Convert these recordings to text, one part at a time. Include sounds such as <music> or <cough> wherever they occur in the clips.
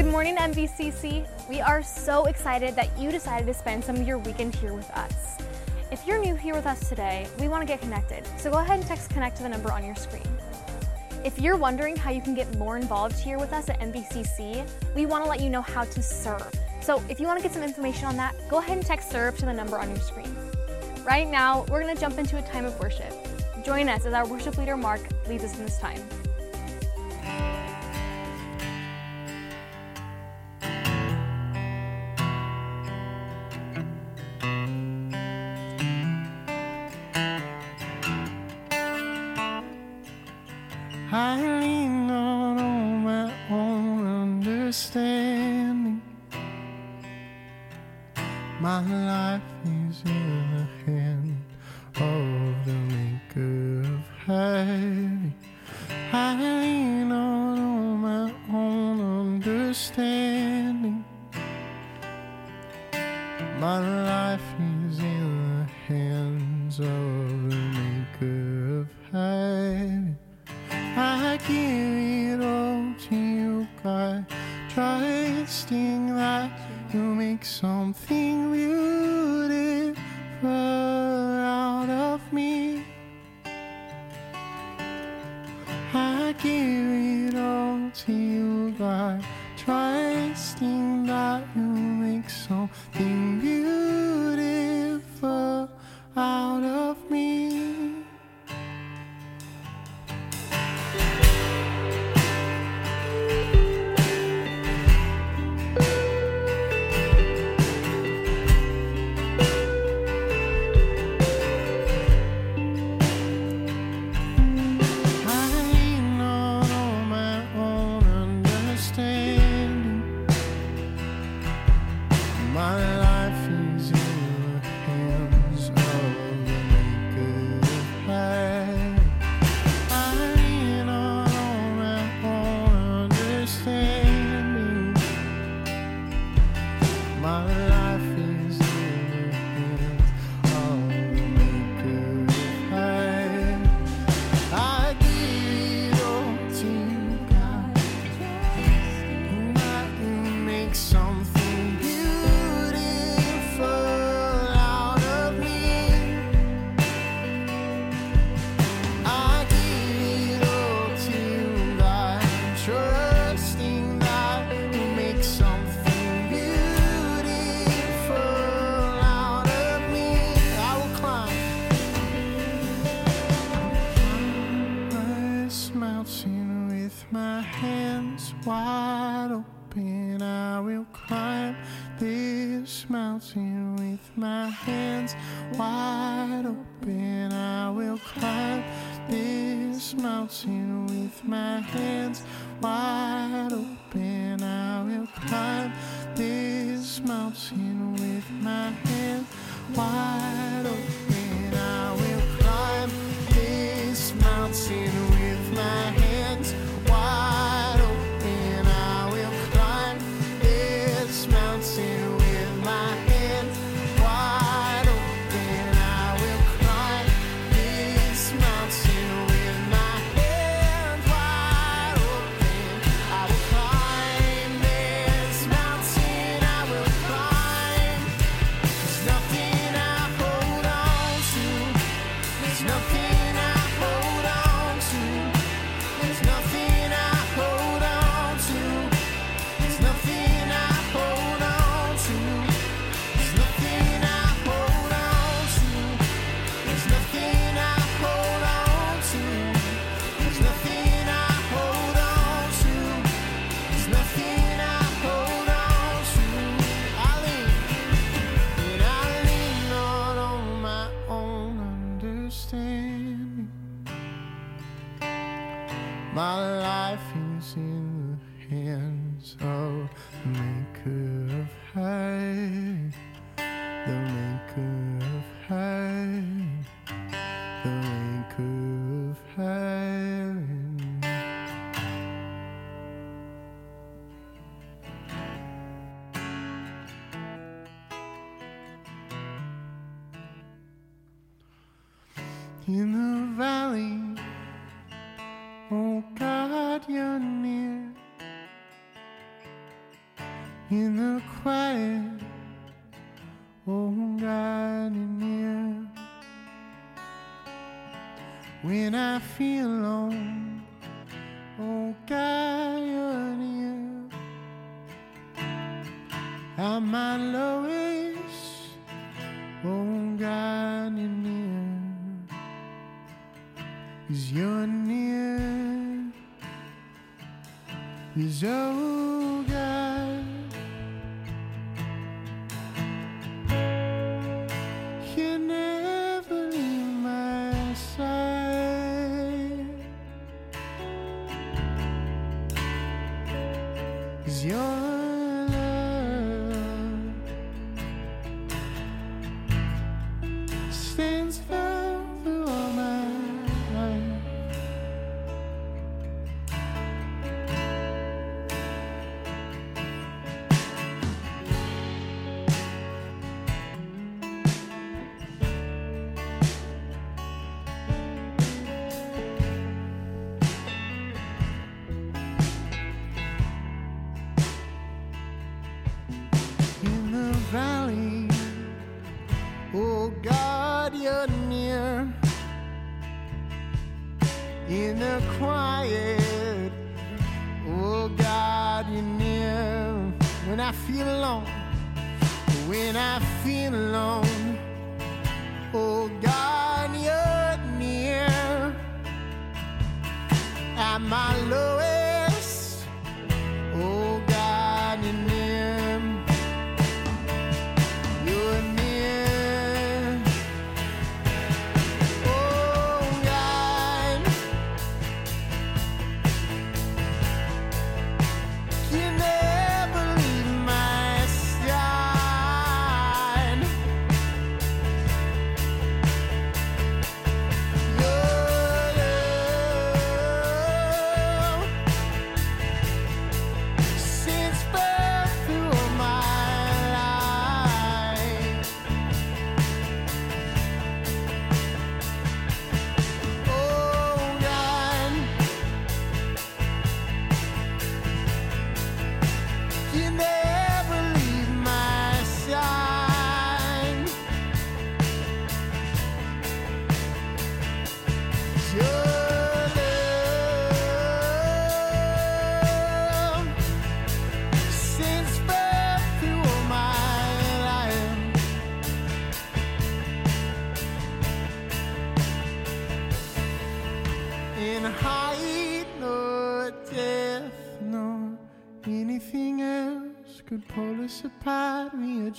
Good morning, MVCC. We are so excited that you decided to spend some of your weekend here with us. If you're new here with us today, we want to get connected, so go ahead and text connect to the number on your screen. If you're wondering how you can get more involved here with us at MVCC, we want to let you know how to serve. So if you want to get some information on that, go ahead and text serve to the number on your screen. Right now, we're going to jump into a time of worship. Join us as our worship leader Mark leads us in this time. I lean on my own understanding. My will climb this mountain with my hands wide open. I will climb this mountain with my hands wide open. I will climb this mountain with my hands wide open. when I feel alone. Oh, Guyana, I'm my lowest. Oh, Guyana, is you're near. Is oh. Feel alone, when I feel alone, oh God, you're near. At my lowest.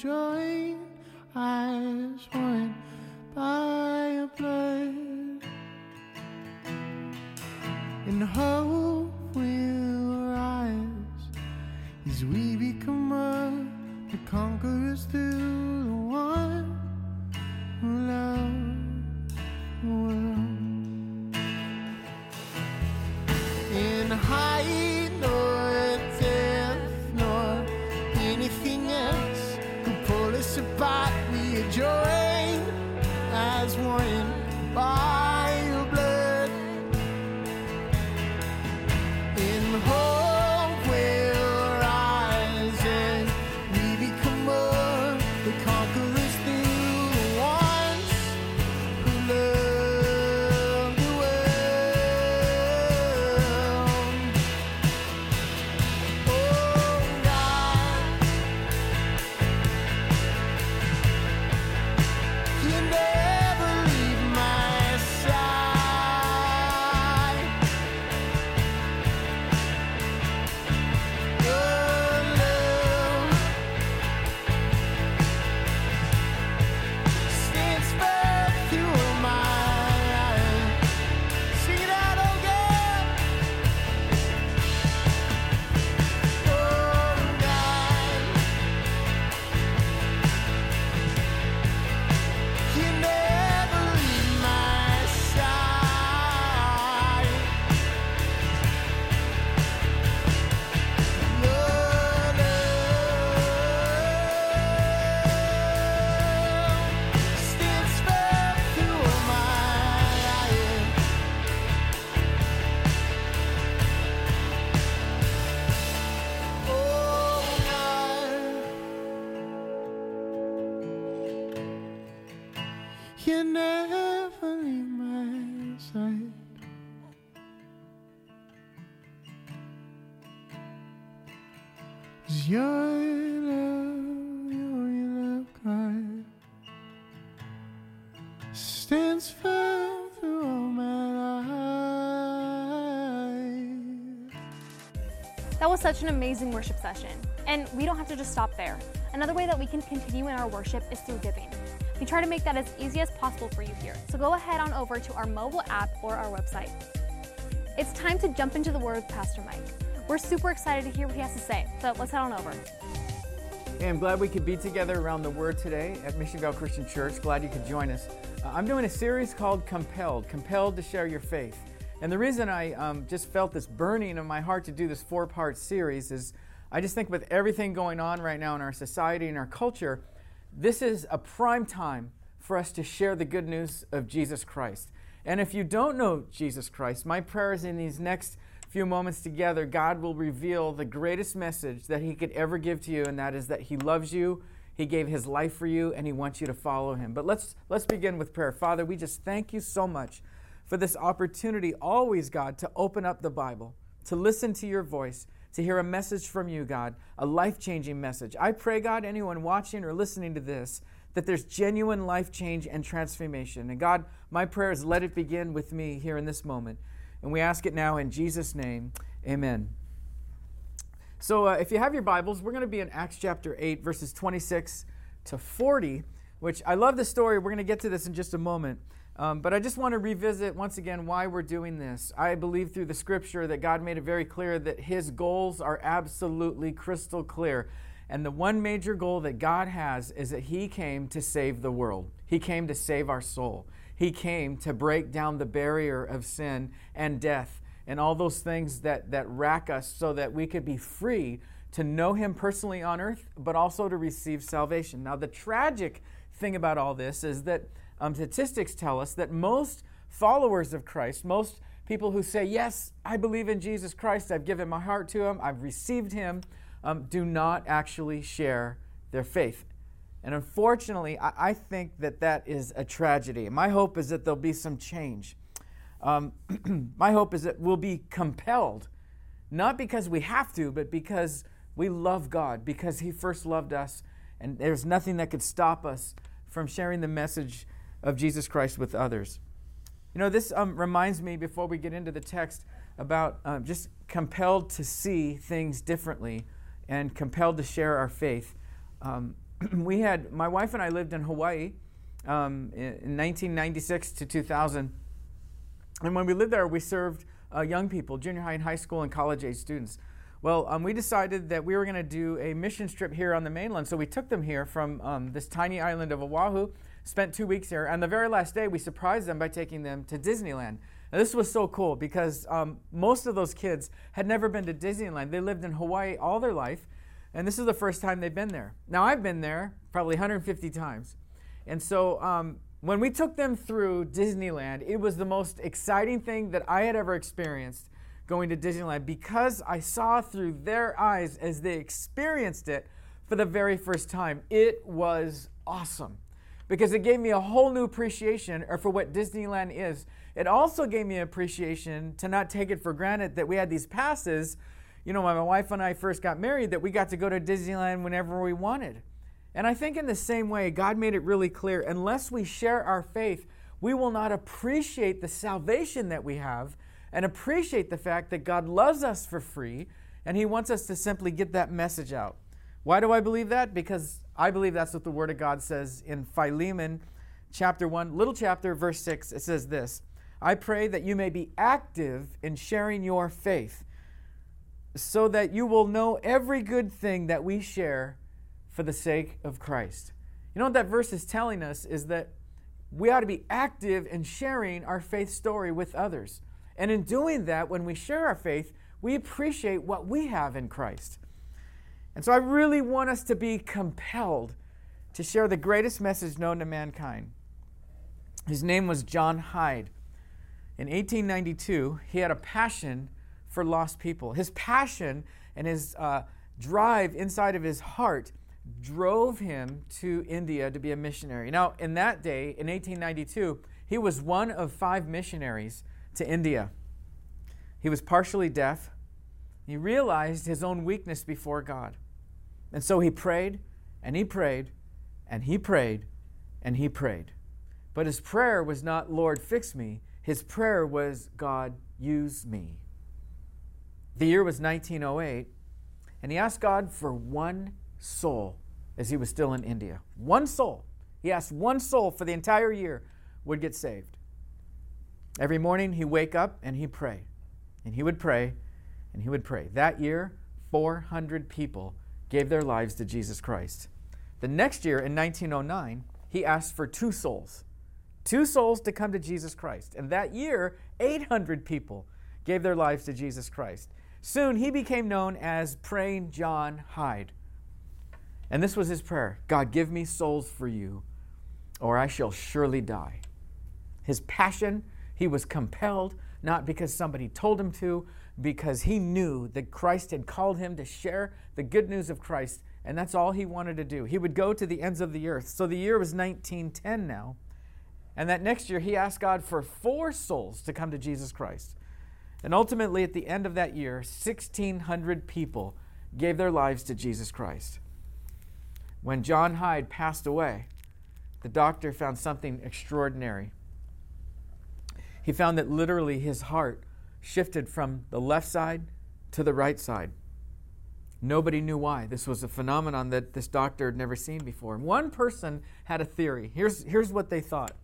joined as one by a blood. And hope will rise as we become the conquerors through That was such an amazing worship session. And we don't have to just stop there. Another way that we can continue in our worship is through giving. We try to make that as easy as possible for you here. So go ahead on over to our mobile app or our website. It's time to jump into the Word with Pastor Mike. We're super excited to hear what he has to say, so let's head on over. Hey, I'm glad we could be together around the Word today at Mission Vale Christian Church. Glad you could join us. Uh, I'm doing a series called Compelled, Compelled to Share Your Faith. And the reason I um, just felt this burning in my heart to do this four part series is I just think with everything going on right now in our society and our culture, this is a prime time for us to share the good news of Jesus Christ. And if you don't know Jesus Christ, my prayer is in these next few moments together, God will reveal the greatest message that He could ever give to you, and that is that He loves you, He gave His life for you, and He wants you to follow Him. But let's, let's begin with prayer. Father, we just thank you so much for this opportunity, always, God, to open up the Bible, to listen to your voice to hear a message from you, God, a life changing message. I pray, God, anyone watching or listening to this, that there's genuine life change and transformation. And God, my prayer is let it begin with me here in this moment. And we ask it now in Jesus' name. Amen. So uh, if you have your Bibles, we're going to be in Acts chapter 8, verses 26 to 40, which I love the story. We're going to get to this in just a moment. Um, but I just want to revisit once again why we're doing this. I believe through the scripture that God made it very clear that His goals are absolutely crystal clear. And the one major goal that God has is that He came to save the world, He came to save our soul. He came to break down the barrier of sin and death and all those things that, that rack us so that we could be free to know Him personally on earth, but also to receive salvation. Now, the tragic thing about all this is that um, statistics tell us that most followers of Christ, most people who say, Yes, I believe in Jesus Christ, I've given my heart to Him, I've received Him, um, do not actually share their faith. And unfortunately, I, I, think that that is a tragedy. My hope is that there'll be some change. Um, <clears throat> my hope is that we'll be compelled, not because we have to, but because we love God, because He first loved us, and there's nothing that could stop us from sharing the message of Jesus Christ with others. You know, this um, reminds me, before we get into the text, about um, just compelled to see things differently and compelled to share our faith. Um, <clears throat> we had, my wife and I lived in Hawaii um, in, in 1996 to 2000. And when we lived there, we served uh, young people, junior high and high school and college age students. Well, um, we decided that we were going to do a mission trip here on the mainland. So we took them here from um, this tiny island of Oahu spent two weeks here. And the very last day, we surprised them by taking them to Disneyland. This was so cool because um, most of those kids had never been to Disneyland. They lived in Hawaii all their life, and this is the first time they've been there. Now, I've been there probably 150 times. And so um, when we took them through Disneyland, it was the most exciting thing that I had ever experienced going to Disneyland because I saw through their eyes as they experienced it for the very first time. It was awesome because it gave me a whole new appreciation for what Disneyland is. It also gave me appreciation to not take it for granted that we had these passes. You know, when my wife and I first got married, that we got to go to Disneyland whenever we wanted. And I think in the same way, God made it really clear unless we share our faith, we will not appreciate the salvation that we have and appreciate the fact that God loves us for free and He wants us to simply get that message out. Why do I believe that? Because I believe that's what the Word of God says in Philemon chapter 1, little chapter, verse 6. It says this I pray that you may be active in sharing your faith, so that you will know every good thing that we share for the sake of Christ. You know what that verse is telling us is that we ought to be active in sharing our faith story with others. And in doing that, when we share our faith, we appreciate what we have in Christ. And so I really want us to be compelled to share the greatest message known to mankind. His name was John Hyde. In 1892, he had a passion for lost people. His passion and his uh, drive inside of his heart drove him to India to be a missionary. Now, in that day, in 1892, he was one of five missionaries to India. He was partially deaf. He realized his own weakness before God. And so he prayed and he prayed and he prayed and he prayed. But his prayer was not, Lord, fix me. His prayer was, God, use me. The year was 1908, and he asked God for one soul as he was still in India. One soul. He asked one soul for the entire year would get saved. Every morning he'd wake up and he'd pray. And he would pray and he would pray. That year, 400 people gave their lives to Jesus Christ. The next year, in 1909, he asked for two souls. Two souls to come to Jesus Christ. And that year, 800 people gave their lives to Jesus Christ. Soon he became known as Praying John Hyde. And this was his prayer God, give me souls for you, or I shall surely die. His passion, he was compelled, not because somebody told him to, because he knew that Christ had called him to share the good news of Christ, and that's all he wanted to do. He would go to the ends of the earth. So the year was 1910 now. And that next year, he asked God for four souls to come to Jesus Christ. And ultimately, at the end of that year, 1,600 people gave their lives to Jesus Christ. When John Hyde passed away, the doctor found something extraordinary. He found that literally his heart shifted from the left side to the right side. Nobody knew why. This was a phenomenon that this doctor had never seen before. One person had a theory. Here's, here's what they thought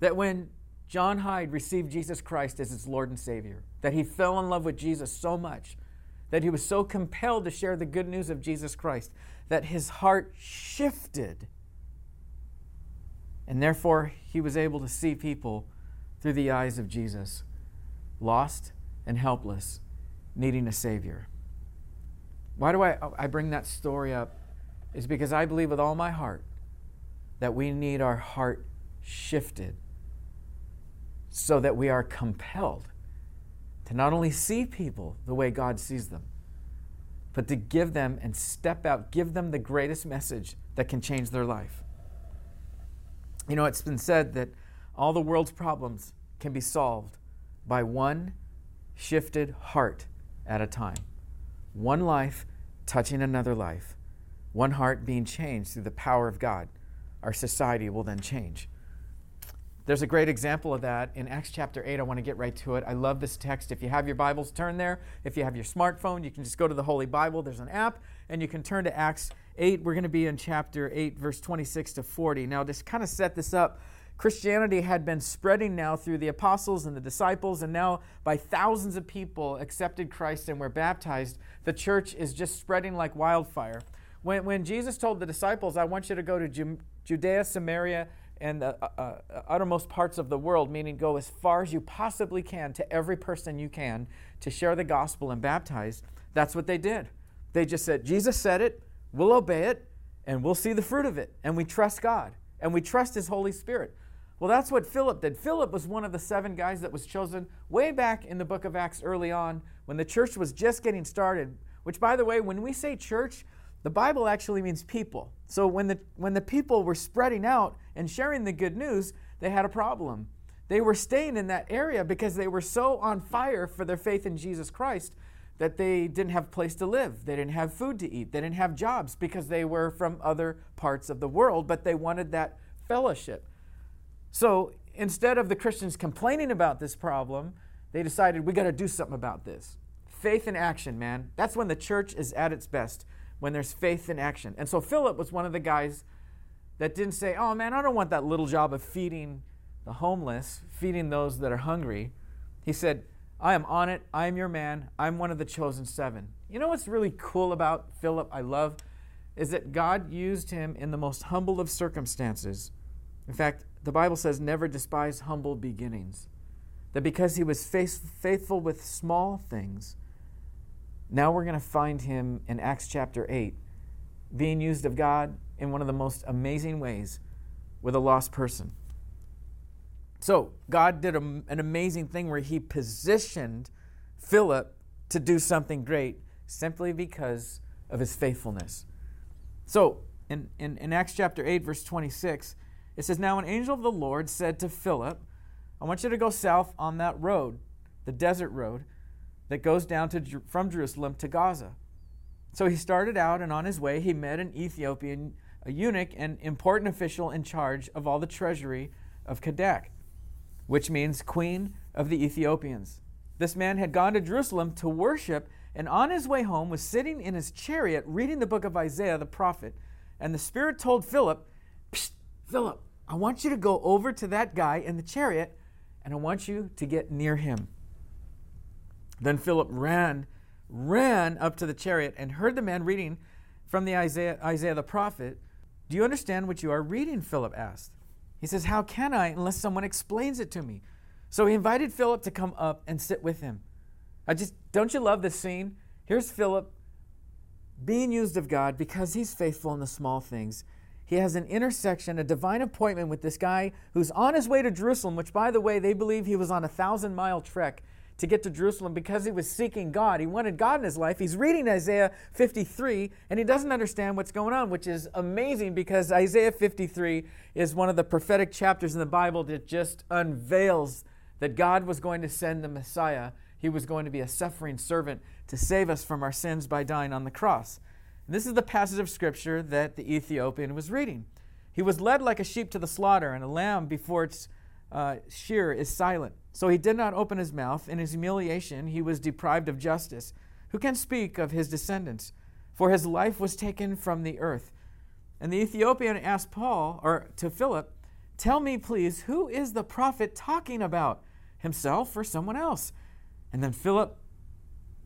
that when John Hyde received Jesus Christ as his Lord and Savior, that he fell in love with Jesus so much, that he was so compelled to share the good news of Jesus Christ, that his heart shifted. And therefore, he was able to see people through the eyes of Jesus lost and helpless, needing a Savior. Why do I, I bring that story up? Is because I believe with all my heart that we need our heart shifted so that we are compelled to not only see people the way God sees them, but to give them and step out, give them the greatest message that can change their life. You know, it's been said that all the world's problems can be solved by one shifted heart at a time. One life touching another life. One heart being changed through the power of God. Our society will then change. There's a great example of that in Acts chapter 8. I want to get right to it. I love this text. If you have your Bibles, turn there. If you have your smartphone, you can just go to the Holy Bible. There's an app, and you can turn to Acts 8. We're going to be in chapter 8, verse 26 to 40. Now, just kind of set this up. Christianity had been spreading now through the apostles and the disciples, and now by thousands of people accepted Christ and were baptized. The church is just spreading like wildfire. When, when Jesus told the disciples, I want you to go to Judea, Samaria, and the uh, uh, uttermost parts of the world, meaning go as far as you possibly can to every person you can to share the gospel and baptize, that's what they did. They just said, Jesus said it, we'll obey it, and we'll see the fruit of it. And we trust God, and we trust His Holy Spirit. Well, that's what Philip did. Philip was one of the seven guys that was chosen way back in the book of Acts early on when the church was just getting started. Which, by the way, when we say church, the Bible actually means people. So when the, when the people were spreading out and sharing the good news, they had a problem. They were staying in that area because they were so on fire for their faith in Jesus Christ that they didn't have a place to live. They didn't have food to eat. They didn't have jobs because they were from other parts of the world, but they wanted that fellowship. So instead of the Christians complaining about this problem, they decided we got to do something about this. Faith in action, man. That's when the church is at its best, when there's faith in action. And so Philip was one of the guys that didn't say, oh man, I don't want that little job of feeding the homeless, feeding those that are hungry. He said, I am on it. I am your man. I'm one of the chosen seven. You know what's really cool about Philip, I love, is that God used him in the most humble of circumstances. In fact, the Bible says, never despise humble beginnings. That because he was faithful with small things, now we're going to find him in Acts chapter 8 being used of God in one of the most amazing ways with a lost person. So, God did a, an amazing thing where he positioned Philip to do something great simply because of his faithfulness. So, in, in, in Acts chapter 8, verse 26, it says, Now an angel of the Lord said to Philip, I want you to go south on that road, the desert road, that goes down to, from Jerusalem to Gaza. So he started out, and on his way, he met an Ethiopian a eunuch an important official in charge of all the treasury of Kandake, which means queen of the Ethiopians. This man had gone to Jerusalem to worship, and on his way home was sitting in his chariot reading the book of Isaiah the prophet. And the Spirit told Philip, Philip, I want you to go over to that guy in the chariot, and I want you to get near him. Then Philip ran, ran up to the chariot and heard the man reading from the Isaiah, Isaiah the prophet. Do you understand what you are reading? Philip asked. He says, How can I unless someone explains it to me? So he invited Philip to come up and sit with him. I just, don't you love this scene? Here's Philip being used of God because he's faithful in the small things. He has an intersection, a divine appointment with this guy who's on his way to Jerusalem, which, by the way, they believe he was on a thousand mile trek to get to Jerusalem because he was seeking God. He wanted God in his life. He's reading Isaiah 53 and he doesn't understand what's going on, which is amazing because Isaiah 53 is one of the prophetic chapters in the Bible that just unveils that God was going to send the Messiah. He was going to be a suffering servant to save us from our sins by dying on the cross. And this is the passage of scripture that the Ethiopian was reading. He was led like a sheep to the slaughter, and a lamb before its uh, shear is silent. So he did not open his mouth. In his humiliation, he was deprived of justice. Who can speak of his descendants? For his life was taken from the earth. And the Ethiopian asked Paul, or to Philip, Tell me, please, who is the prophet talking about? Himself or someone else? And then Philip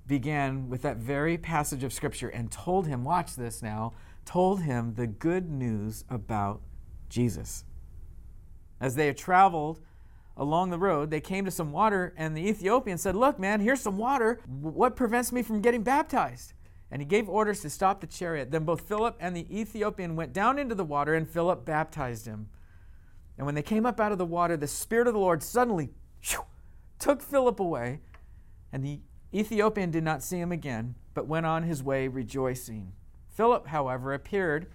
began with that very passage of Scripture and told him, watch this now, told him the good news about Jesus. As they had traveled along the road, they came to some water, and the Ethiopian said, Look, man, here's some water. What prevents me from getting baptized? And he gave orders to stop the chariot. Then both Philip and the Ethiopian went down into the water, and Philip baptized him. And when they came up out of the water, the Spirit of the Lord suddenly took Philip away, and the Ethiopian did not see him again, but went on his way rejoicing. Philip, however, appeared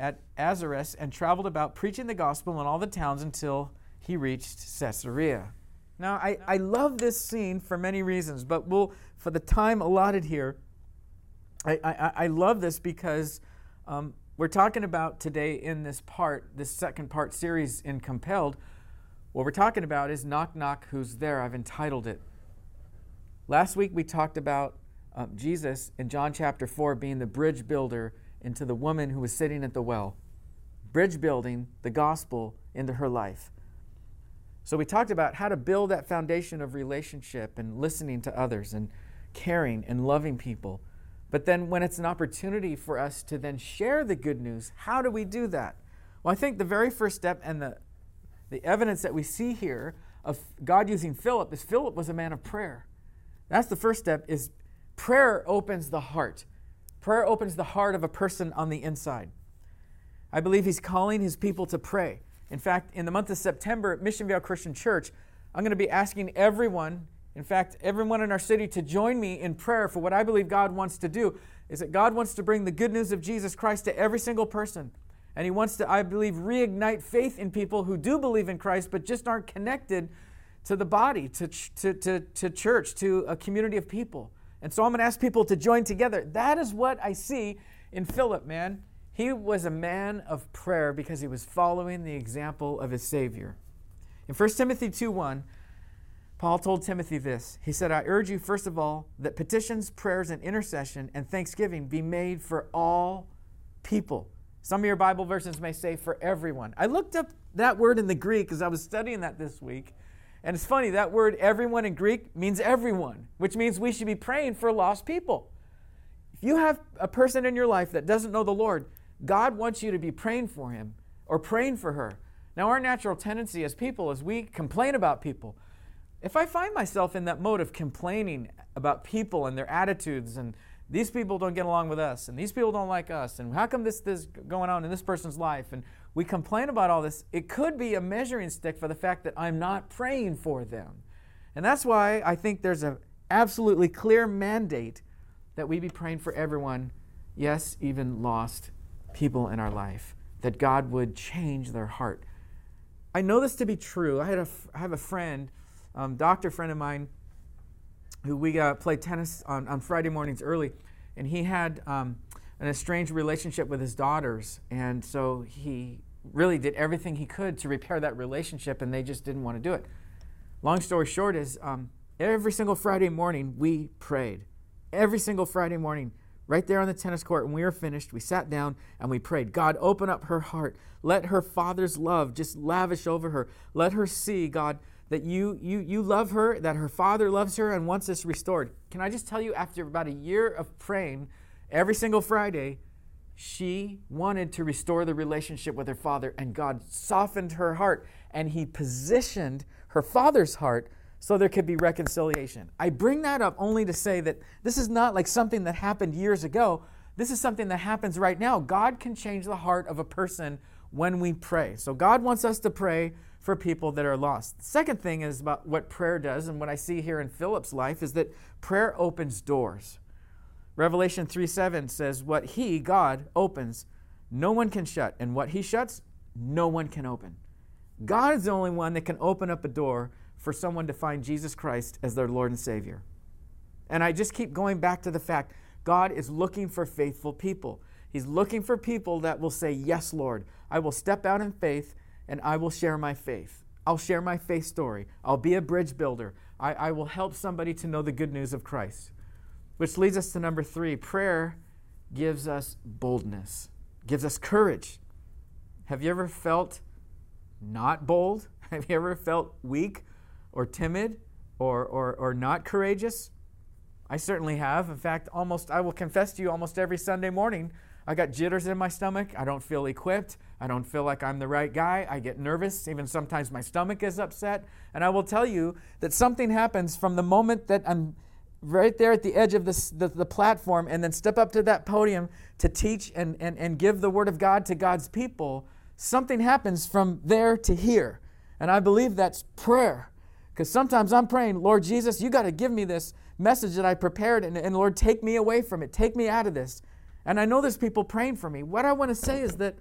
at Azotus and traveled about preaching the gospel in all the towns until he reached Caesarea. Now, I, I love this scene for many reasons, but we'll, for the time allotted here, I, I, I love this because um, we're talking about today in this part, this second part series in Compelled, what we're talking about is Knock Knock Who's There. I've entitled it. Last week we talked about um, Jesus in John chapter 4 being the bridge builder into the woman who was sitting at the well, bridge building the gospel into her life. So we talked about how to build that foundation of relationship and listening to others and caring and loving people. But then when it's an opportunity for us to then share the good news, how do we do that? Well, I think the very first step and the, the evidence that we see here of God using Philip is Philip was a man of prayer. That's the first step is prayer opens the heart. Prayer opens the heart of a person on the inside. I believe he's calling his people to pray. In fact, in the month of September at Mission Vale Christian Church, I'm going to be asking everyone, in fact, everyone in our city to join me in prayer for what I believe God wants to do. Is that God wants to bring the good news of Jesus Christ to every single person. And He wants to, I believe, reignite faith in people who do believe in Christ but just aren't connected to the body, to, to, to, to church, to a community of people. And so I'm going to ask people to join together. That is what I see in Philip, man. He was a man of prayer because he was following the example of his Savior. In 1 Timothy 2:1, Paul told Timothy this. He said, I urge you, first of all, that petitions, prayers, and intercession and thanksgiving be made for all people. Some of your Bible versions may say for everyone. I looked up that word in the Greek as I was studying that this week. And it's funny, that word everyone in Greek means everyone, which means we should be praying for lost people. If you have a person in your life that doesn't know the Lord, God wants you to be praying for him or praying for her. Now, our natural tendency as people is we complain about people. If I find myself in that mode of complaining about people and their attitudes and these people don't get along with us and these people don't like us and how come this is going on in this person's life and we complain about all this, it could be a measuring stick for the fact that I'm not praying for them. And that's why I think there's an absolutely clear mandate that we be praying for everyone, yes, even lost people in our life, that God would change their heart. I know this to be true. I, had a, I have a friend, um, doctor friend of mine, who we uh, play tennis on, on Friday mornings early. and he had um, an estranged relationship with his daughters, and so he really did everything he could to repair that relationship, and they just didn't want to do it. Long story short is um, every single Friday morning we prayed. Every single Friday morning, right there on the tennis court, when we were finished, we sat down and we prayed. God, open up her heart. Let her father's love just lavish over her. Let her see, God, that you, you, you love her, that her father loves her and wants this restored. Can I just tell you, after about a year of praying every single Friday, she wanted to restore the relationship with her father, and God softened her heart, and He positioned her father's heart so there could be reconciliation. I bring that up only to say that this is not like something that happened years ago. This is something that happens right now. God can change the heart of a person when we pray. So God wants us to pray for people that are lost. Second thing is about what prayer does, and what I see here in Philip's life is that prayer opens doors. Revelation 3 7 says, What he, God, opens, no one can shut, and what he shuts, no one can open. God is the only one that can open up a door for someone to find Jesus Christ as their Lord and Savior. And I just keep going back to the fact God is looking for faithful people. He's looking for people that will say, Yes, Lord, I will step out in faith and I will share my faith. I'll share my faith story. I'll be a bridge builder. I, I will help somebody to know the good news of Christ. Which leads us to number three prayer gives us boldness, gives us courage. Have you ever felt not bold? <laughs> Have you ever felt weak or timid or, or, or not courageous? I certainly have. In fact, almost, I will confess to you, almost every Sunday morning, I got jitters in my stomach. I don't feel equipped. I don't feel like I'm the right guy. I get nervous. Even sometimes my stomach is upset. And I will tell you that something happens from the moment that I'm right there at the edge of the, the platform and then step up to that podium to teach and, and, and give the Word of God to God's people, something happens from there to here. And I believe that's prayer. Because sometimes I'm praying, Lord Jesus, you got to give me this message that I prepared, and, and Lord, take me away from it. Take me out of this. And I know there's people praying for me. What I want to say is that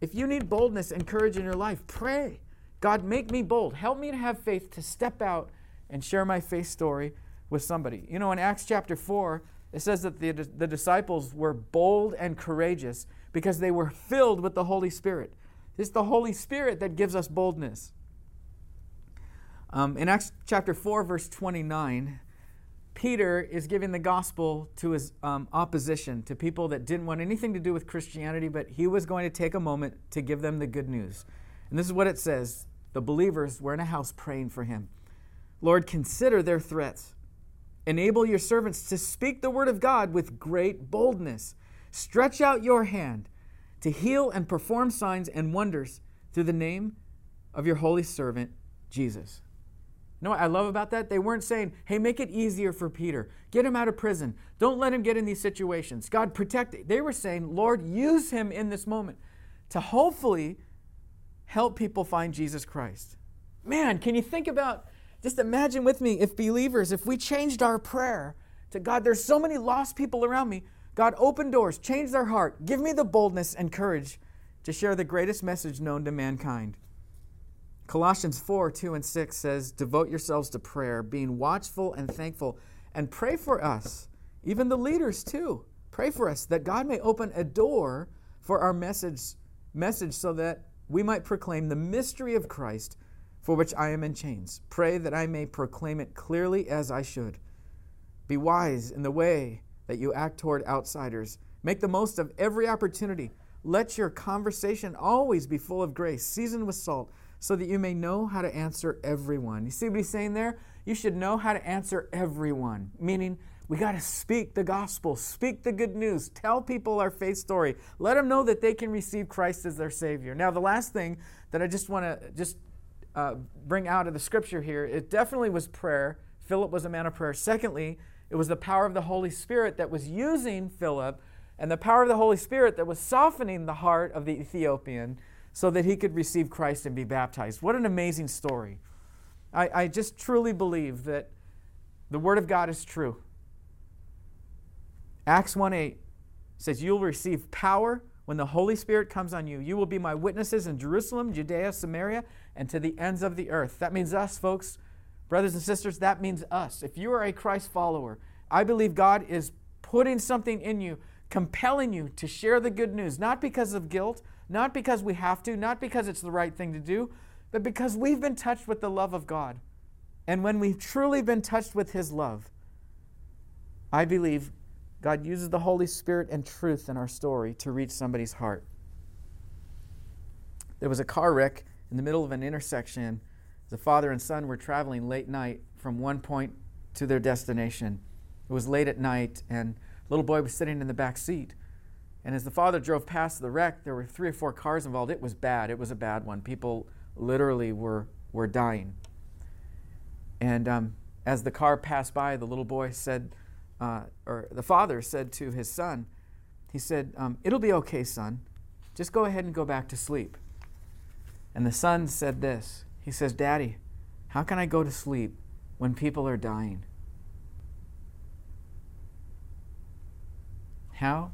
if you need boldness and courage in your life, pray. God, make me bold. Help me to have faith to step out and share my faith story with somebody. You know, in Acts chapter 4, it says that the, the disciples were bold and courageous because they were filled with the Holy Spirit. It's the Holy Spirit that gives us boldness. Um, in Acts chapter 4, verse 29, Peter is giving the gospel to his um, opposition, to people that didn't want anything to do with Christianity, but he was going to take a moment to give them the good news. And this is what it says The believers were in a house praying for him. Lord, consider their threats. Enable your servants to speak the word of God with great boldness. Stretch out your hand to heal and perform signs and wonders through the name of your holy servant, Jesus. You know what I love about that? They weren't saying, hey, make it easier for Peter. Get him out of prison. Don't let him get in these situations. God, protect it. They were saying, Lord, use him in this moment to hopefully help people find Jesus Christ. Man, can you think about just imagine with me if believers, if we changed our prayer to God, there's so many lost people around me. God, open doors, change their heart, give me the boldness and courage to share the greatest message known to mankind. Colossians 4 2 and 6 says, Devote yourselves to prayer, being watchful and thankful, and pray for us, even the leaders too. Pray for us that God may open a door for our message, message so that we might proclaim the mystery of Christ for which I am in chains. Pray that I may proclaim it clearly as I should. Be wise in the way that you act toward outsiders. Make the most of every opportunity. Let your conversation always be full of grace, seasoned with salt, so that you may know how to answer everyone. You see what he's saying there? You should know how to answer everyone, meaning we got to speak the gospel, speak the good news, tell people our faith story, let them know that they can receive Christ as their Savior. Now, the last thing that I just want to just uh, bring out of the scripture here, it definitely was prayer. Philip was a man of prayer. Secondly, it was the power of the Holy Spirit that was using Philip and the power of the Holy Spirit that was softening the heart of the Ethiopian so that he could receive Christ and be baptized. What an amazing story. I, I just truly believe that the Word of God is true. Acts 1 8 says, You'll receive power when the Holy Spirit comes on you. You will be my witnesses in Jerusalem, Judea, Samaria, and to the ends of the earth. That means us, folks. Brothers and sisters, that means us. If you are a Christ follower, I believe God is putting something in you, compelling you to share the good news, not because of guilt, not because we have to, not because it's the right thing to do, but because we've been touched with the love of God. And when we've truly been touched with His love, I believe God uses the Holy Spirit and truth in our story to reach somebody's heart. There was a car wreck in the middle of an intersection. The father and son were traveling late night from one point to their destination. It was late at night, and little boy was sitting in the back seat. And as the father drove past the wreck, there were three or four cars involved. It was bad. It was a bad one. People literally were, were dying. And um, as the car passed by, the little boy said, uh, or the father said to his son, he said, um, It'll be okay, son. Just go ahead and go back to sleep. And the son said this He says, Daddy, how can I go to sleep when people are dying? How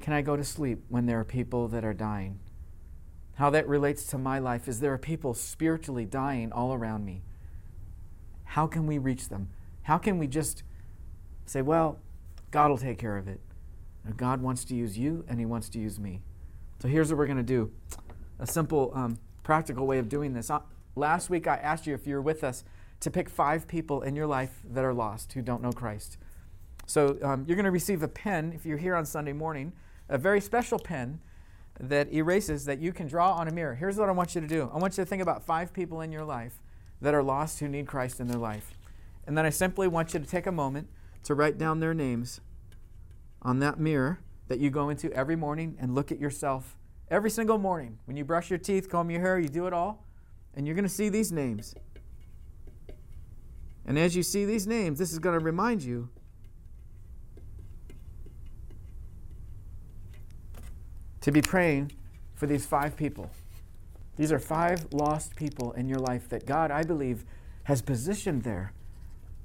can I go to sleep when there are people that are dying? How that relates to my life is there are people spiritually dying all around me. How can we reach them? How can we just say, well, God will take care of it? God wants to use you and He wants to use me. So here's what we're going to do a simple, um, practical way of doing this. Uh, last week I asked you if you're with us to pick five people in your life that are lost who don't know Christ. So um, you're going to receive a pen if you're here on Sunday morning, a very special pen that erases that you can draw on a mirror. Here's what I want you to do I want you to think about five people in your life that are lost who need Christ in their life. And then I simply want you to take a moment to write down their names on that mirror that you go into every morning and look at yourself every single morning. When you brush your teeth, comb your hair, you do it all, and you're going to see these names. And as you see these names, this is going to remind you to be praying for these five people. These are five lost people in your life that God, I believe, has positioned there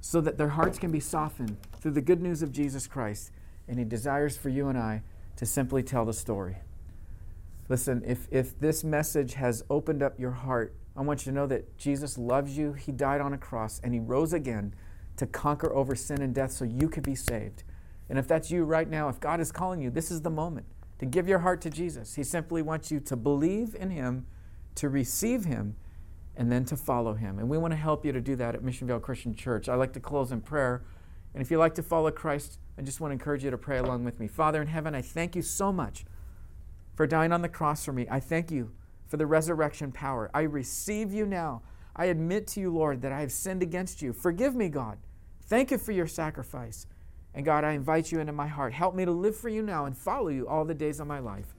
so that their hearts can be softened through the good news of Jesus Christ. And He desires for you and I to simply tell the story. Listen, if, if this message has opened up your heart, I want you to know that Jesus loves you. He died on a cross and He rose again to conquer over sin and death so you could be saved. And if that's you right now, if God is calling you, this is the moment to give your heart to Jesus. He simply wants you to believe in Him, to receive Him, and then to follow Him. And we want to help you to do that at Missionville Christian Church. I like to close in prayer. And if you like to follow Christ, I just want to encourage you to pray along with me. Father in heaven, I thank you so much for dying on the cross for me. I thank you for the resurrection power. I receive you now. I admit to you, Lord, that I have sinned against you. Forgive me, God. Thank you for your sacrifice. And God, I invite you into my heart. Help me to live for you now and follow you all the days of my life.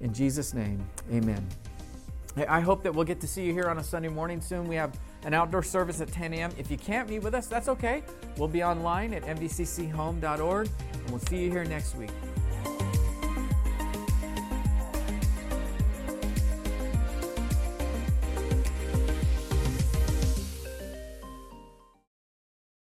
In Jesus' name, amen. I hope that we'll get to see you here on a Sunday morning soon. We have an outdoor service at 10 a.m. If you can't meet with us, that's okay. We'll be online at mvcchome.org, and we'll see you here next week.